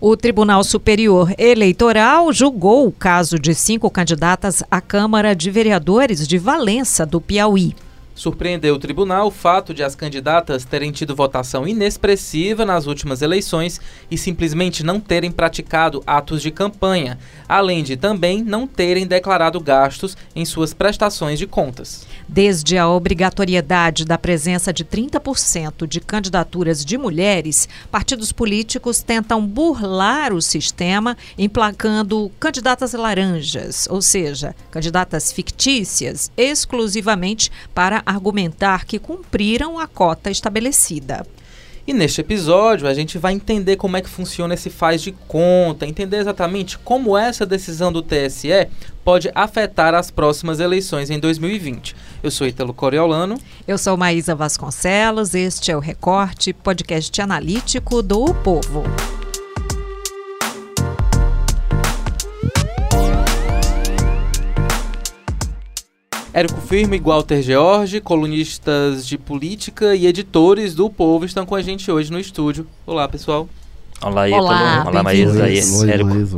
O Tribunal Superior Eleitoral julgou o caso de cinco candidatas à Câmara de Vereadores de Valença, do Piauí. Surpreendeu o tribunal o fato de as candidatas terem tido votação inexpressiva nas últimas eleições e simplesmente não terem praticado atos de campanha, além de também não terem declarado gastos em suas prestações de contas. Desde a obrigatoriedade da presença de 30% de candidaturas de mulheres, partidos políticos tentam burlar o sistema, emplacando candidatas laranjas, ou seja, candidatas fictícias, exclusivamente para argumentar que cumpriram a cota estabelecida. E neste episódio a gente vai entender como é que funciona esse faz de conta, entender exatamente como essa decisão do TSE pode afetar as próximas eleições em 2020. Eu sou Italo Coriolano. Eu sou Maísa Vasconcelos, este é o Recorte, podcast analítico do Povo. Érico Firme e Walter George, colunistas de política e editores do Povo, estão com a gente hoje no estúdio. Olá, pessoal. Olá, Ítalo. Olá, Olá Maísa. Érico. Maísa,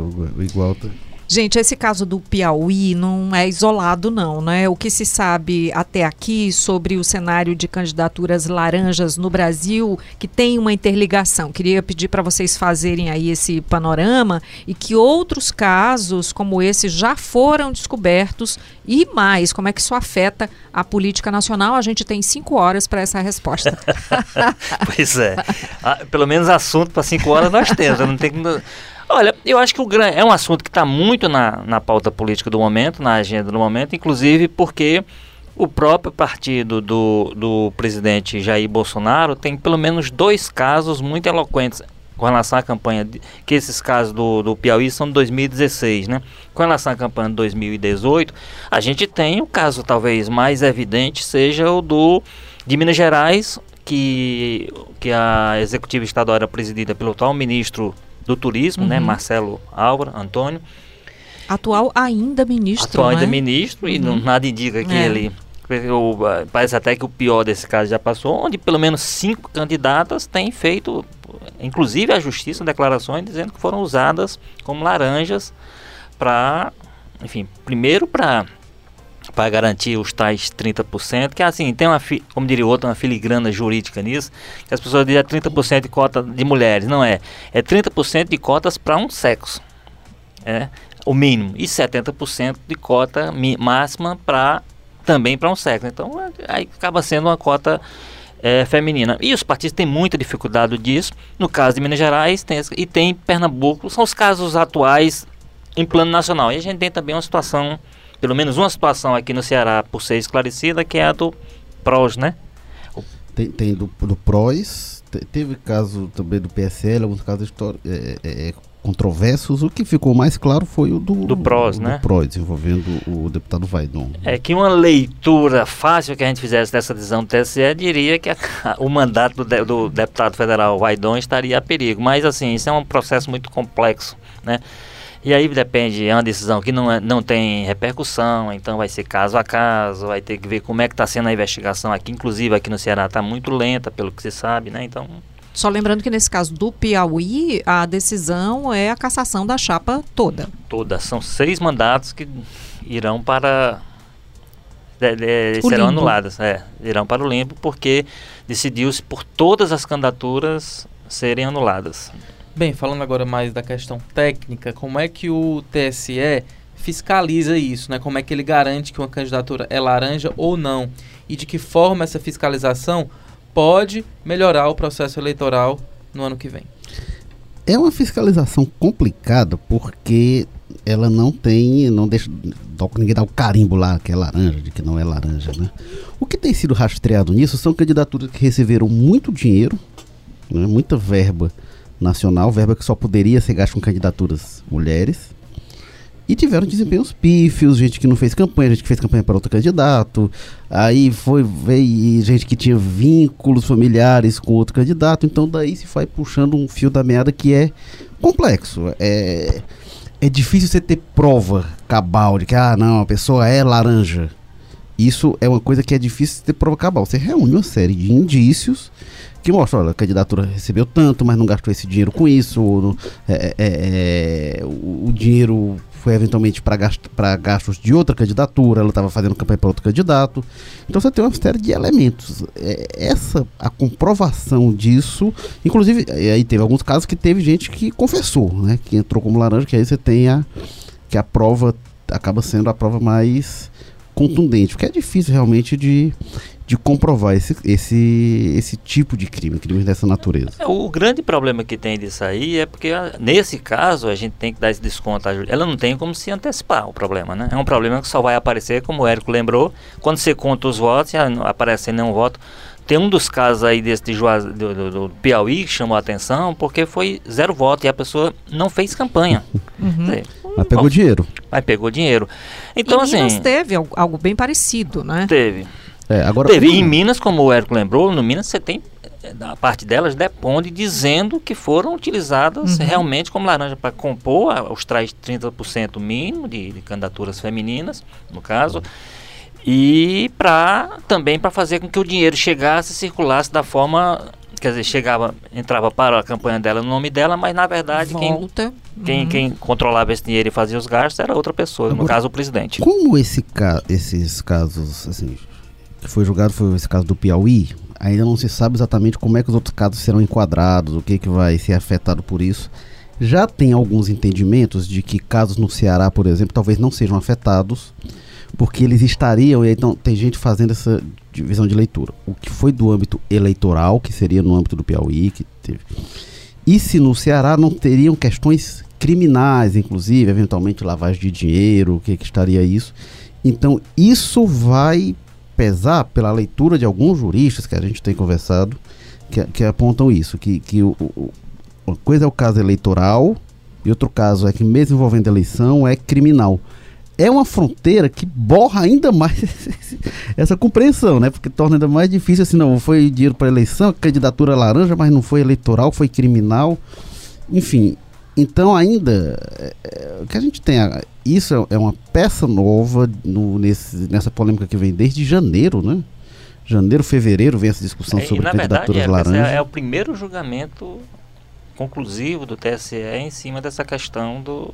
Walter. Gente, esse caso do Piauí não é isolado, não, né? O que se sabe até aqui sobre o cenário de candidaturas laranjas no Brasil, que tem uma interligação. Queria pedir para vocês fazerem aí esse panorama e que outros casos como esse já foram descobertos e mais, como é que isso afeta a política nacional? A gente tem cinco horas para essa resposta. pois é. Ah, pelo menos assunto para cinco horas nós temos. Não tem Olha, eu acho que o é um assunto que está muito na, na pauta política do momento, na agenda do momento, inclusive porque o próprio partido do, do presidente Jair Bolsonaro tem pelo menos dois casos muito eloquentes com relação à campanha, que esses casos do, do Piauí são de 2016, né? Com relação à campanha de 2018, a gente tem o caso talvez mais evidente seja o do de Minas Gerais, que, que a executiva estadual era presidida pelo atual ministro do Turismo, né, uhum. né, Marcelo Álvaro Antônio. Atual ainda ministro, Atual ainda é? ministro uhum. e não, nada indica que é. ele eu, parece até que o pior desse caso já passou, onde pelo menos cinco candidatas têm feito, inclusive a justiça, declarações dizendo que foram usadas como laranjas para, enfim, primeiro para para garantir os tais 30%, que assim, tem uma, como diria outro, uma filigrana jurídica nisso, que as pessoas dizem é 30% de cota de mulheres, não é, é 30% de cotas para um sexo, é o mínimo, e 70% de cota máxima para também para um sexo, então é, aí acaba sendo uma cota é, feminina. E os partidos têm muita dificuldade disso, no caso de Minas Gerais tem, e tem Pernambuco, são os casos atuais em plano nacional, e a gente tem também uma situação pelo menos uma situação aqui no Ceará por ser esclarecida, que é a do PROS, né? Tem, tem do, do PROS, teve caso também do PSL, alguns casos é, é, é, controversos. O que ficou mais claro foi o do, do PROS, né? Do PROS, envolvendo o deputado Vaidon. É que uma leitura fácil que a gente fizesse dessa decisão do TSE diria que a, o mandato do, do deputado federal Vaidon estaria a perigo. Mas, assim, isso é um processo muito complexo, né? E aí depende, é uma decisão que não, é, não tem repercussão, então vai ser caso a caso, vai ter que ver como é que está sendo a investigação aqui, inclusive aqui no Ceará está muito lenta, pelo que se sabe, né? Então. Só lembrando que nesse caso do Piauí, a decisão é a cassação da chapa toda. Toda. São seis mandatos que irão para. De, de, serão limbo. anulados, é, irão para o limbo, porque decidiu-se por todas as candidaturas serem anuladas. Bem, falando agora mais da questão técnica, como é que o TSE fiscaliza isso, né? Como é que ele garante que uma candidatura é laranja ou não? E de que forma essa fiscalização pode melhorar o processo eleitoral no ano que vem? É uma fiscalização complicada porque ela não tem, não deixa, ninguém dá o carimbo lá que é laranja, de que não é laranja, né? O que tem sido rastreado nisso são candidaturas que receberam muito dinheiro, né, muita verba nacional, verba que só poderia ser gasto com candidaturas mulheres. E tiveram desempenhos pífios, gente que não fez campanha, gente que fez campanha para outro candidato. Aí foi veio gente que tinha vínculos familiares com outro candidato. Então daí se vai puxando um fio da meada que é complexo. É, é difícil você ter prova cabal de que, ah, não, a pessoa é laranja. isso é uma coisa que é difícil de provocar Você reúne uma série de indícios que mostram, olha, a candidatura recebeu tanto, mas não gastou esse dinheiro com isso, ou, é, é, é, o, o dinheiro foi eventualmente para gasto, gastos de outra candidatura, ela estava fazendo campanha para outro candidato. Então você tem uma série de elementos. É, essa, a comprovação disso, inclusive, aí teve alguns casos que teve gente que confessou, né? Que entrou como laranja, que aí você tem a. que a prova acaba sendo a prova mais contundente, porque é difícil realmente de, de comprovar esse, esse, esse tipo de crime, crimes dessa natureza. É, o grande problema que tem disso aí é porque, ah, nesse caso, a gente tem que dar esse desconto à Ela não tem como se antecipar o problema, né? É um problema que só vai aparecer, como o Érico lembrou, quando você conta os votos e aparece nenhum voto. Tem um dos casos aí desse de Juaz, do, do, do, Piauí que chamou a atenção porque foi zero voto e a pessoa não fez campanha. Uhum. Dizer, mas pegou bom, dinheiro. Mas pegou dinheiro. Então, e assim. Minas teve algo bem parecido, né? Teve. É, agora, Teve. em Minas, como o Érico lembrou, no Minas você tem a parte delas deponde dizendo que foram utilizadas uhum. realmente como laranja para compor os 30% mínimo de, de, candidaturas femininas, no caso, e para também para fazer com que o dinheiro chegasse e circulasse da forma quer dizer, chegava, entrava para a campanha dela no nome dela, mas na verdade Volta. quem, uhum. quem, quem controlava esse dinheiro e fazia os gastos era outra pessoa, Agora, no caso o presidente. Como esse ca esses casos, assim, que foi julgado foi esse caso do Piauí, ainda não se sabe exatamente como é que os outros casos serão enquadrados, o que, que vai ser afetado por isso. Já tem alguns entendimentos de que casos no Ceará, por exemplo, talvez não sejam afetados, porque eles estariam, e então tem gente fazendo essa divisão de leitura. O que foi do âmbito eleitoral, que seria no âmbito do Piauí, que teve. E se no Ceará não teriam questões criminais, inclusive, eventualmente lavagem de dinheiro, o que, que estaria isso. Então, isso vai pesar pela leitura de alguns juristas que a gente tem conversado, que, que apontam isso, que, que o, o, uma coisa é o caso eleitoral e outro caso é que mesmo envolvendo eleição é criminal. É uma fronteira que borra ainda mais essa compreensão, né? Porque torna ainda mais difícil assim, não, foi dinheiro para eleição, candidatura laranja, mas não foi eleitoral, foi criminal. Enfim, então ainda é, é, o que a gente tem isso é, é uma peça nova no, nesse, nessa polêmica que vem desde janeiro, né? Janeiro, fevereiro vem essa discussão é, sobre candidaturas laranjas. É, é o primeiro julgamento conclusivo do TSE em cima dessa questão do,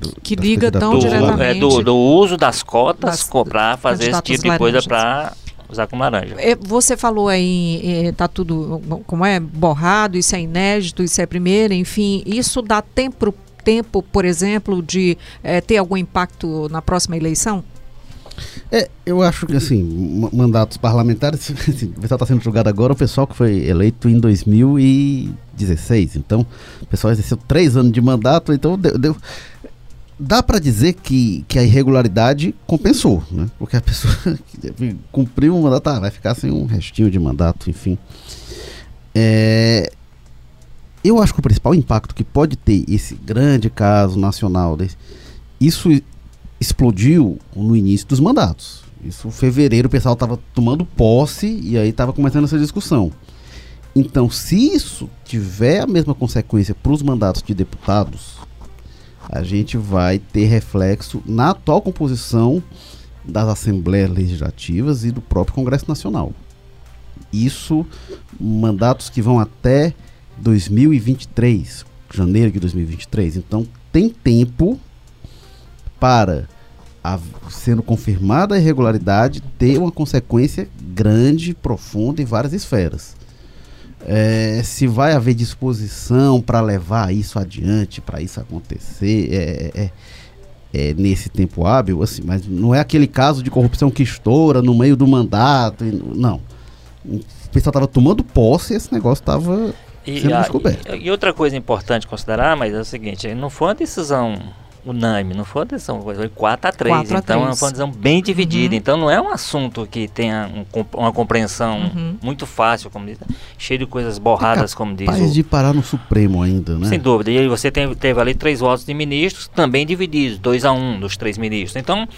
do, que liga tão diretamente é, do, do, uso das cotas para fazer esse tipo de coisa para usar com laranja. É, você falou aí, está é, tudo como é borrado, isso é inédito, isso é primeiro, enfim, isso dá tempo tempo, por exemplo, de é, ter algum impacto na próxima eleição? É, eu acho que assim, mandatos parlamentares, assim, o pessoal está sendo julgado agora, o pessoal que foi eleito em 2016. Então, o pessoal exerceu três anos de mandato, então deu, deu dá para dizer que, que a irregularidade compensou, né? Porque a pessoa cumpriu o mandato, ah, vai ficar sem um restinho de mandato, enfim. É, eu acho que o principal impacto que pode ter esse grande caso nacional, isso explodiu no início dos mandatos. Isso, em fevereiro, o pessoal estava tomando posse e aí estava começando essa discussão. Então, se isso tiver a mesma consequência para os mandatos de deputados, a gente vai ter reflexo na atual composição das assembleias legislativas e do próprio Congresso Nacional. Isso, mandatos que vão até 2023, janeiro de 2023. Então tem tempo para, a, sendo confirmada a irregularidade, ter uma consequência grande, profunda em várias esferas. É, se vai haver disposição para levar isso adiante, para isso acontecer, é, é, é, nesse tempo hábil, assim, mas não é aquele caso de corrupção que estoura no meio do mandato, não. O pessoal estava tomando posse e esse negócio estava e, a, e, e, outra coisa importante considerar, mas é o seguinte, não foi uma decisão unânime, não foi uma decisão, foi 4 a 3, 4 a então 3. foi uma decisão bem dividida, uhum. então não é um assunto que tenha um, uma compreensão uhum. muito fácil, como diz, cheio de coisas borradas, é como diz. Capaz de parar no Supremo ainda, né? Sem dúvida, e aí você tem, teve ali três votos de ministros, também divididos, 2 a 1 um dos três ministros, então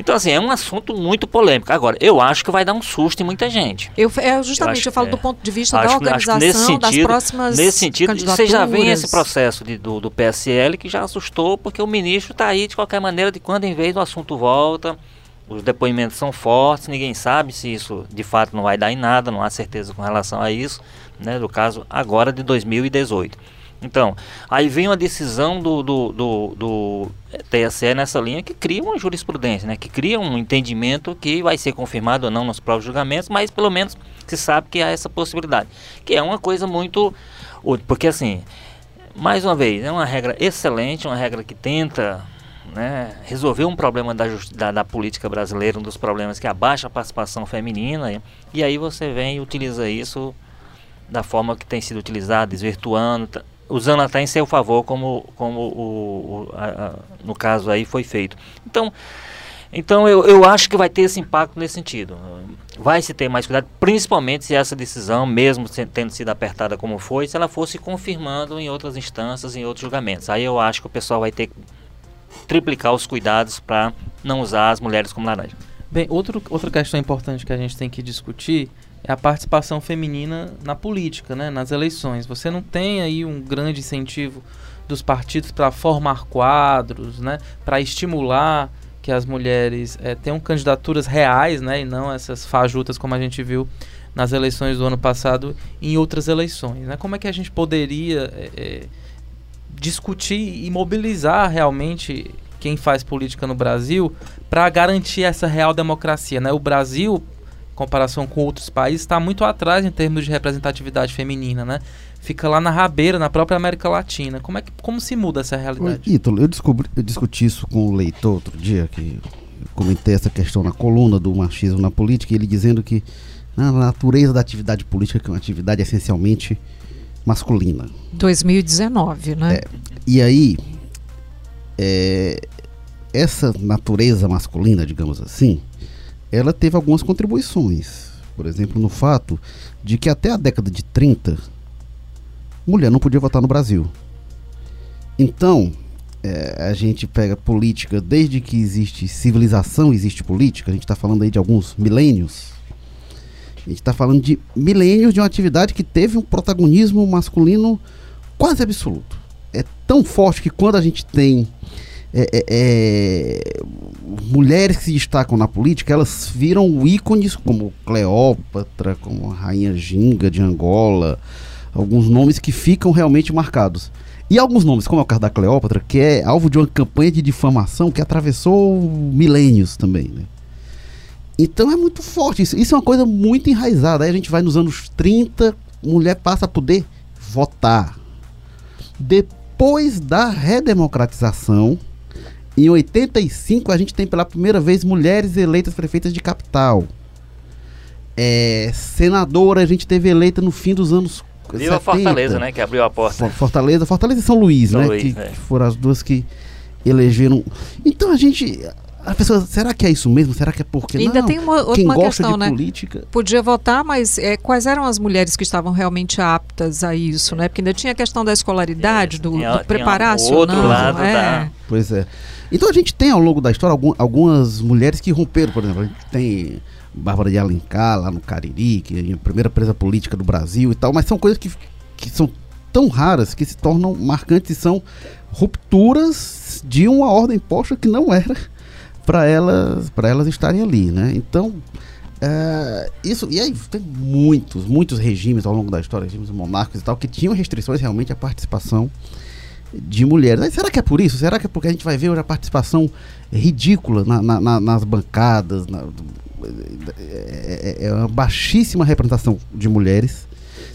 então, assim, é um assunto muito polêmico. Agora, eu acho que vai dar um susto em muita gente. Eu, é, justamente, eu, eu falo é, do ponto de vista da organização sentido, das próximas Nesse sentido, você já vê esse processo de, do, do PSL que já assustou, porque o ministro está aí, de qualquer maneira, de quando em vez o assunto volta os depoimentos são fortes, ninguém sabe se isso de fato não vai dar em nada, não há certeza com relação a isso, né, do caso agora de 2018. Então, aí vem uma decisão do, do, do, do, TSE nessa linha que cria uma jurisprudência, né, que cria um entendimento que vai ser confirmado ou não nos próprios julgamentos, mas pelo menos se sabe que há essa possibilidade, que é uma coisa muito porque assim, mais uma vez, é uma regra excelente, uma regra que tenta né, resolver um problema da, da, da, política brasileira, um dos problemas que abaixa a participação feminina, e aí você vem e utiliza isso da forma que tem sido utilizado, desvirtuando, usando até em seu favor, como, como o, o a, a, no caso aí foi feito. Então, então eu, eu acho que vai ter esse impacto nesse sentido. Vai se ter mais cuidado, principalmente se essa decisão, mesmo tendo sido apertada como foi, se ela fosse confirmando em outras instâncias, em outros julgamentos. Aí eu acho que o pessoal vai ter que triplicar os cuidados para não usar as mulheres como laranja. Bem, outro, outra questão importante que a gente tem que discutir é a participação feminina na política, né, nas eleições. Você não tem aí um grande incentivo dos partidos para formar quadros, né, para estimular que as mulheres é, tenham candidaturas reais, né, e não essas fajutas como a gente viu nas eleições do ano passado em outras eleições. Né? Como é que a gente poderia é, discutir e mobilizar realmente quem faz política no Brasil para garantir essa real democracia? Né? O Brasil, comparação com outros países, está muito atrás em termos de representatividade feminina, né? fica lá na rabeira, na própria América Latina. Como é que como se muda essa realidade? Ítalo, eu, descobri, eu discuti isso com o leitor outro dia, que comentei essa questão na coluna do machismo na política, e ele dizendo que a natureza da atividade política que é uma atividade essencialmente masculina. 2019, né? É, e aí, é, essa natureza masculina, digamos assim, ela teve algumas contribuições. Por exemplo, no fato de que até a década de 30, mulher não podia votar no Brasil. Então, é, a gente pega política, desde que existe civilização, existe política, a gente está falando aí de alguns milênios. A gente está falando de milênios de uma atividade que teve um protagonismo masculino quase absoluto. É tão forte que quando a gente tem é, é, é, mulheres que se destacam na política, elas viram ícones como Cleópatra, como a Rainha Ginga de Angola, alguns nomes que ficam realmente marcados. E alguns nomes, como é o caso da Cleópatra, que é alvo de uma campanha de difamação que atravessou milênios também. Né? Então é muito forte isso. Isso é uma coisa muito enraizada. Aí a gente vai nos anos 30, mulher passa a poder votar. Depois da redemocratização, em 85 a gente tem pela primeira vez mulheres eleitas prefeitas de capital. É, senadora a gente teve eleita no fim dos anos Viva 70. Fortaleza, né? Que abriu a porta. Fortaleza, Fortaleza e São Luís, São né? Luís, que, é. que foram as duas que elegeram. Então a gente. A pessoa, será que é isso mesmo? Será que é porque Ainda não? tem uma, outra Quem uma gosta questão, de né? política. Podia votar, mas é, quais eram as mulheres que estavam realmente aptas a isso, né? Porque ainda tinha a questão da escolaridade, do, do preparar-se ou outro não. lado é. da- Pois é. Então a gente tem ao longo da história algum- algumas mulheres que romperam, por exemplo, a gente tem Bárbara de Alencar lá no Cariri, que é a primeira presa política do Brasil e tal, mas são coisas que, que são tão raras que se tornam marcantes e são rupturas de uma ordem posta que não era para elas para elas estarem ali, né? Então é, isso e aí tem muitos muitos regimes ao longo da história, regimes monárquicos e tal que tinham restrições realmente à participação de mulheres. Será que é por isso? Será que é porque a gente vai ver hoje a participação ridícula na- na- na- nas bancadas? é, é- é uma baixíssima representação de mulheres.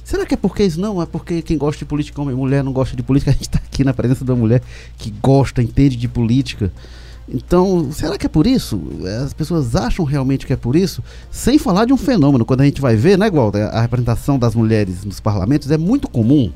Será que é porque isso? Não, é porque quem gosta de política, homem e mulher, não gosta de política. A gente está aqui na presença uma mulher que gosta, entende de política. Então, será que é por isso? As pessoas acham realmente que é por isso? Sem falar de um fenômeno, quando a gente vai ver, né, Walter? A representação das mulheres nos parlamentos é muito comum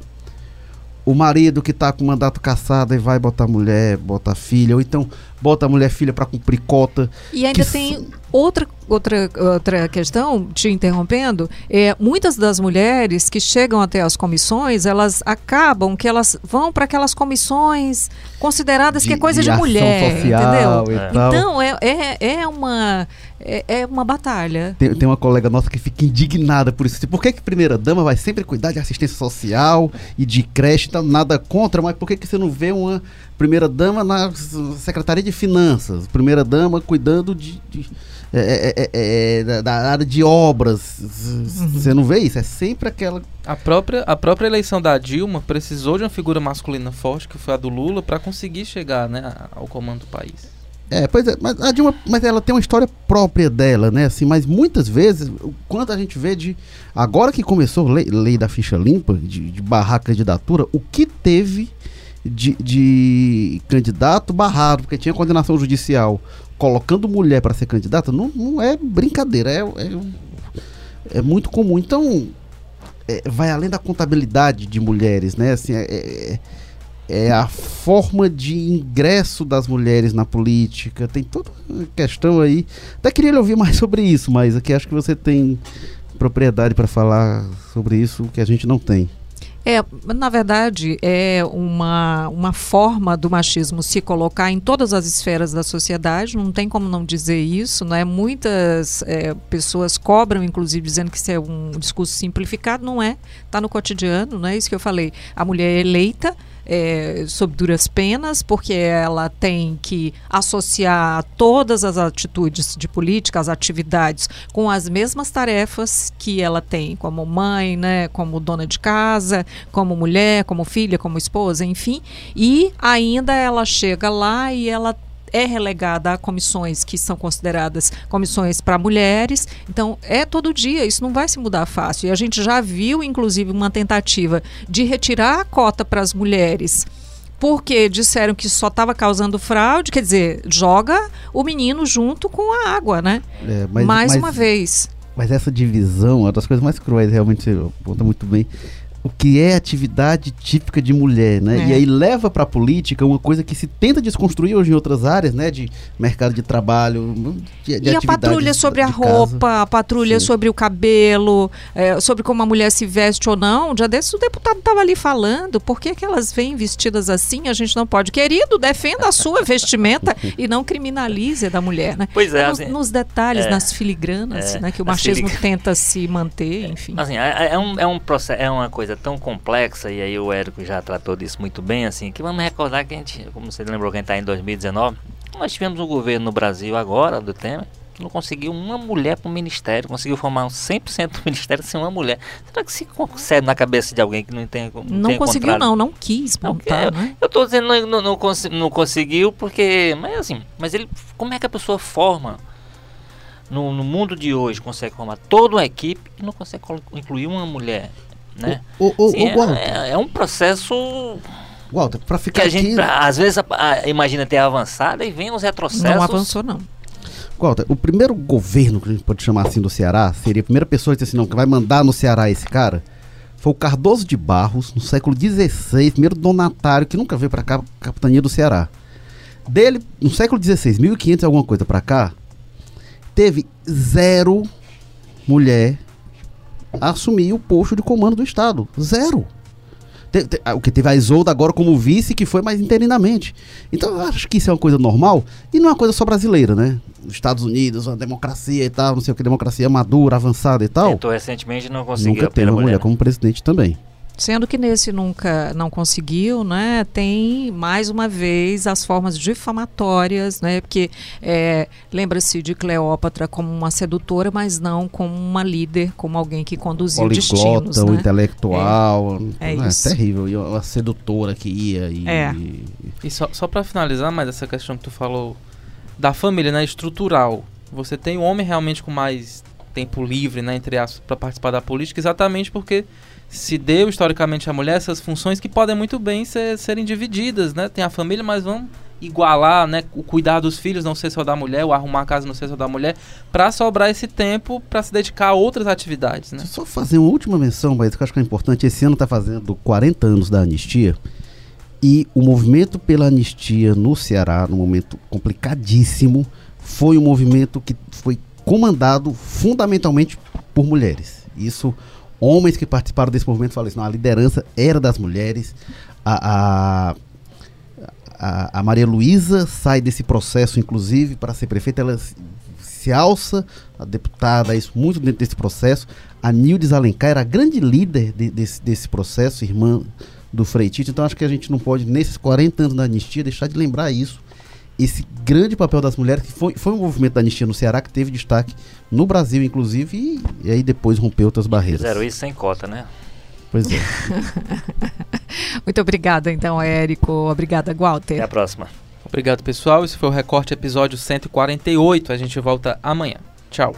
o marido que está com mandato caçado e vai botar mulher, botar filha, ou então bota a mulher filha para cumprir cota. E ainda Que tem outra, outra, outra questão, te interrompendo, é, muitas das mulheres que chegam até as comissões, elas acabam que elas vão para aquelas comissões consideradas que é coisa de, ação mulher, social entendeu? e tal. Então, é, é, é uma. É, é uma batalha. Tem, tem, uma colega nossa que fica indignada por isso. Por que, que primeira dama vai sempre cuidar de assistência social e de creche? Tá nada contra, mas por que, que você não vê uma primeira dama na Secretaria de Finanças? Primeira dama cuidando de. de é, é, é, é da área de obras. Uhum. Você não vê isso? É sempre aquela. A própria, a própria eleição da Dilma precisou de uma figura masculina forte, que foi a do Lula, para conseguir chegar né, ao comando do país. É, pois é, mas a Dilma, mas ela tem uma história própria dela, né? Assim, mas muitas vezes, quando a gente vê de. Agora que começou a lei, lei da ficha limpa, de, de barrar candidatura, o que teve de, de candidato barrado, porque tinha condenação judicial, colocando mulher para ser candidata, não, não é brincadeira, é, é, é muito comum. Então, é, vai além da contabilidade de mulheres, né? Assim, é, é a forma de ingresso das mulheres na política, tem toda uma questão aí. Até queria ouvir mais sobre isso, mas aqui acho que você tem propriedade para falar sobre isso que a gente não tem. É, na verdade, é uma, uma forma do machismo se colocar em todas as esferas da sociedade, não tem como não dizer isso, não é? Muitas é, pessoas cobram, inclusive, dizendo que isso é um discurso simplificado, não é? Está no cotidiano, não é isso que eu falei. A mulher é eleita, é, sob duras penas, porque ela tem que associar todas as atitudes de política, as atividades, com as mesmas tarefas que ela tem como mãe, né, como dona de casa, como mulher, como filha, como esposa, enfim. E ainda ela chega lá e ela é relegada a comissões que são consideradas comissões para mulheres. Então, é todo dia, isso não vai se mudar fácil. E a gente já viu, inclusive, uma tentativa de retirar a cota para as mulheres porque disseram que só estava causando fraude, quer dizer, joga o menino junto com a água, né? É, mas, Mais mas, uma vez. Mas essa divisão é uma das coisas mais cruéis, realmente você aponta muito bem o que é atividade típica de mulher, né? É. E aí leva para a política uma coisa que se tenta desconstruir hoje em outras áreas, né? De mercado de trabalho, de, de E a patrulha sobre a roupa, casa. a patrulha Sim. sobre o cabelo, é, sobre como a mulher se veste ou não. Já desse o deputado estava ali falando, por que, que elas vêm vestidas assim? A gente não pode. Querido, defenda a sua vestimenta e não criminalize a da mulher, né? Pois é. Nos, assim, nos detalhes, é, nas filigranas, é, né? Que o machismo filig... tenta se manter, enfim. Assim, é, é, um, é um processo, é uma coisa coisa tão complexa, e aí o Érico já tratou disso muito bem, assim, que vamos recordar que a gente, como você lembrou que a gente está em 2019, nós tivemos um governo no Brasil agora, do Temer, que não conseguiu uma mulher para o ministério, conseguiu formar um 100% do ministério sem uma mulher. Será que se concede na cabeça de alguém que não tem Não, não conseguiu não, não quis montar, não, né? Eu estou dizendo não, não, não, cons não conseguiu porque, mas assim, mas ele, como é que a pessoa forma no, no, mundo de hoje consegue formar toda uma equipe e não consegue incluir uma mululher né? O, o, Sim, o, é, é, um processo Walter, para ficar que a gente às vezes a, a, imagina ter avançado e vem os retrocessos. Não avançou não. Walter, o primeiro governo que a gente pode chamar assim do Ceará seria a primeira pessoa que disse assim, não, que vai mandar no Ceará esse cara foi o Cardoso de Barros, no século XVI, primeiro donatário que nunca veio para cá, capitania do Ceará. Dele, no século XVI, 1500 alguma coisa para cá, teve zero mulher assumir o posto de comando do Estado. Zero. Te, te, o que teve a Isolda agora como vice, que foi mais interinamente. Então eu acho que isso é uma coisa normal e não é uma coisa só brasileira, né? Os Estados Unidos, uma democracia e tal, não sei o que, democracia madura, avançada e tal. Tentou recentemente não conseguiu. Nunca teve uma mulher, mulher como presidente também. Sendo que nesse nunca não conseguiu, né, tem mais uma vez as formas difamatórias, né, porque é, lembra-se de Cleópatra como uma sedutora, mas não como uma líder, como alguém que conduzia Poliglota, destinos. Um né? intelectual, é, é, é terrível, e uma sedutora que ia. E, é. e só, só para finalizar, mais essa questão que tu falou da família, né, estrutural. Você tem o um homem realmente com mais tempo livre, né, entre aspas, para participar da política, exatamente porque se deu historicamente à mulher essas funções que podem muito bem ser, serem divididas, né? Tem a família, mas vamos igualar, né? O cuidar dos filhos não ser só da mulher, o arrumar a casa não ser só da mulher, para sobrar esse tempo para se dedicar a outras atividades, né? Só fazer uma última menção, mas que eu acho que é importante. Esse ano está fazendo 40 anos da anistia. E o movimento pela anistia no Ceará, num momento complicadíssimo, foi um movimento que foi comandado fundamentalmente por mulheres. Isso homens que participaram desse movimento falaram isso, não, a liderança era das mulheres. A, a, a, Maria Luísa sai desse processo, inclusive, para ser prefeita, ela se alça, a deputada, isso muito dentro desse processo. A Nildes Alencar era a grande líder de, desse, desse processo, irmã do Frei Tito. Então acho que a gente não pode, nesses 40 anos da anistia, deixar de lembrar isso. Esse grande papel das mulheres, que foi, foi um movimento da anistia no Ceará que teve destaque no Brasil, inclusive, e, e aí depois rompeu outras barreiras. Fizeram isso sem cota, né? Pois é. Muito obrigada, então, Érico. Obrigada, Walter. Até a próxima. Obrigado, pessoal. Esse foi o Recorte episódio 148. A gente volta amanhã. Tchau.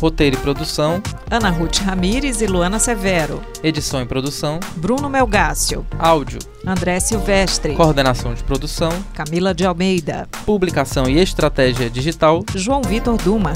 Roteiro e produção, Ana Ruth Ramires e Luana Severo. edição e produção, Bruno Melgácio. áudio, André Silvestre. coordenação de produção, Camila de Almeida. publicação e estratégia digital, João Vitor Duma.